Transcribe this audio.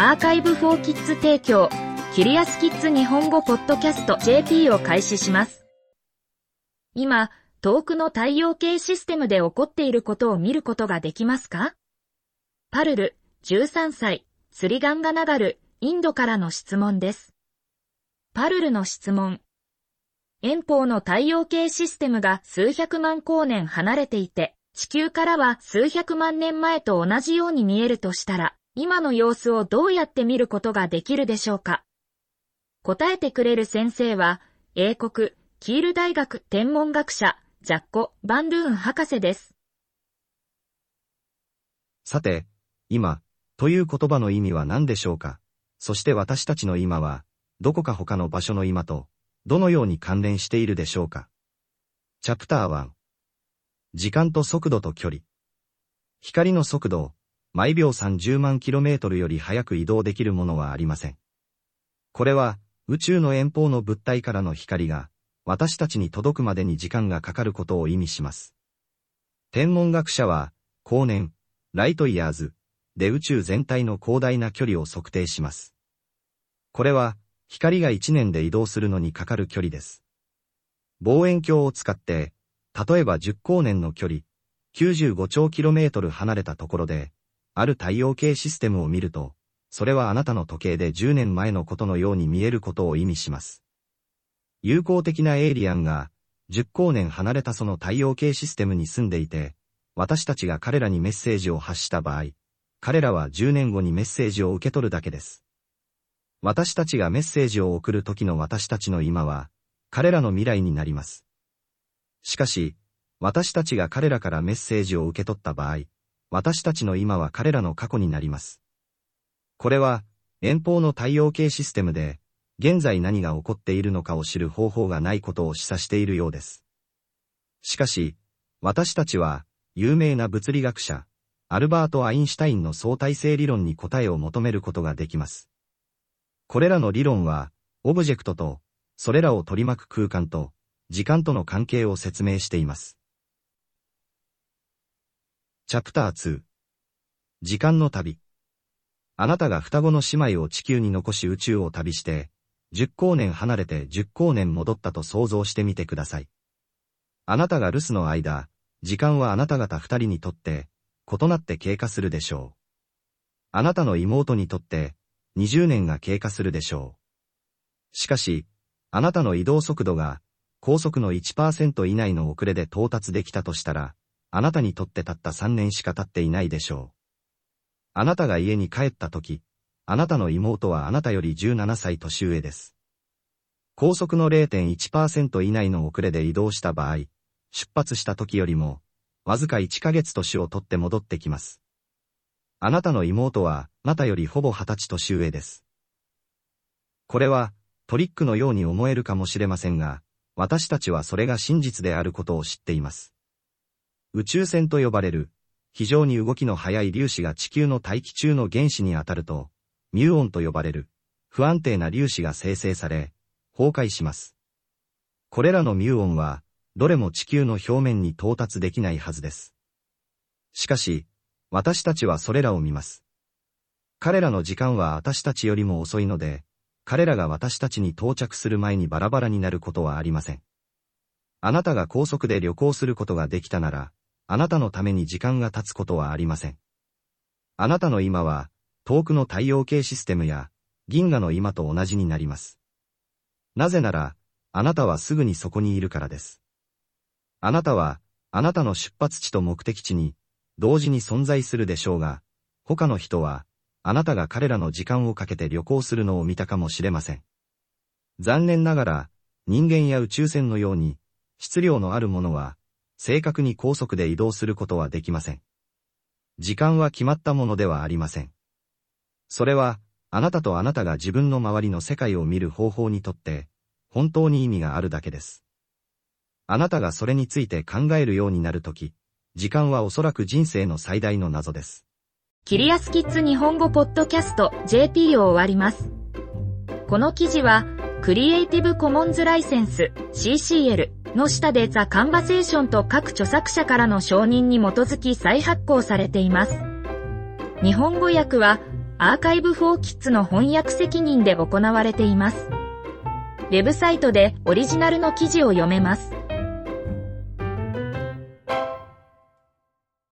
アーカイブフォーキッズ提供、キリアスキッズ日本語ポッドキャスト JP を開始します。今、遠くの太陽系システムで起こっていることを見ることができますか？パルル、13歳、スリガンガナガル、インドからの質問です。パルルの質問。遠方の太陽系システムが数百万光年離れていて、地球からは数百万年前と同じように見えるとしたら、今の様子をどうやって見ることができるでしょうか？答えてくれる先生は、英国、キール大学天文学者、ジャッコ・バンルーン博士です。さて、今、という言葉の意味は何でしょうか？そして私たちの今は、どこか他の場所の今と、どのように関連しているでしょうか？チャプター1時間と速度と距離。光の速度、毎秒30万 km より速く移動できるものはありません。これは、宇宙の遠方の物体からの光が、私たちに届くまでに時間がかかることを意味します。天文学者は、光年、ライトイヤーズ、で宇宙全体の広大な距離を測定します。これは、光が1年で移動するのにかかる距離です。望遠鏡を使って、例えば10光年の距離、95兆 km 離れたところで、ある太陽系システムを見ると、それはあなたの時計で10年前のことのように見えることを意味します。友好的なエイリアンが、10光年離れたその太陽系システムに住んでいて、私たちが彼らにメッセージを発した場合、彼らは10年後にメッセージを受け取るだけです。私たちがメッセージを送る時の私たちの今は、彼らの未来になります。しかし、私たちが彼らからメッセージを受け取った場合、私たちの今は彼らの過去になります。これは、遠方の太陽系システムで、現在何が起こっているのかを知る方法がないことを示唆しているようです。しかし、私たちは、有名な物理学者、アルバート・アインシュタインの相対性理論に答えを求めることができます。これらの理論は、オブジェクトと、それらを取り巻く空間と、時間との関係を説明しています。チャプター2時間の旅あなたが双子の姉妹を地球に残し宇宙を旅して、10光年離れて10光年戻ったと想像してみてください。あなたが留守の間、時間はあなた方二人にとって、異なって経過するでしょう。あなたの妹にとって、20年が経過するでしょう。しかし、あなたの移動速度が、高速の1%以内の遅れで到達できたとしたら、あなたにとってたった3年しか経っていないでしょう。あなたが家に帰った時、あなたの妹はあなたより17歳年上です。高速の0.1%以内の遅れで移動した場合、出発した時よりも、わずか1ヶ月年を取って戻ってきます。あなたの妹は、あなたよりほぼ20歳年上です。これは、トリックのように思えるかもしれませんが、私たちはそれが真実であることを知っています。宇宙船と呼ばれる、非常に動きの速い粒子が地球の大気中の原子に当たると、ミューオンと呼ばれる、不安定な粒子が生成され、崩壊します。これらのミューオンは、どれも地球の表面に到達できないはずです。しかし、私たちはそれらを見ます。彼らの時間は私たちよりも遅いので、彼らが私たちに到着する前にバラバラになることはありません。あなたが高速で旅行することができたなら、あなたのために時間が経つことはありません。あなたの今は、遠くの太陽系システムや、銀河の今と同じになります。なぜなら、あなたはすぐにそこにいるからです。あなたは、あなたの出発地と目的地に、同時に存在するでしょうが、他の人は、あなたが彼らの時間をかけて旅行するのを見たかもしれません。残念ながら、人間や宇宙船のように、質量のあるものは、正確に高速で移動することはできません。時間は決まったものではありません。それは、あなたとあなたが自分の周りの世界を見る方法にとって、本当に意味があるだけです。あなたがそれについて考えるようになるとき、時間はおそらく人生の最大の謎です。キリアスキッズ日本語ポッドキャスト JP を終わります。この記事は、クリエイティブコモンズライセンス CCL の下でザ・カンバセーションと各著作者からの承認に基づき再発行されています。日本語訳は、アーカイブフォーキッズの翻訳責任で行われています。ウェブサイトでオリジナルの記事を読めます。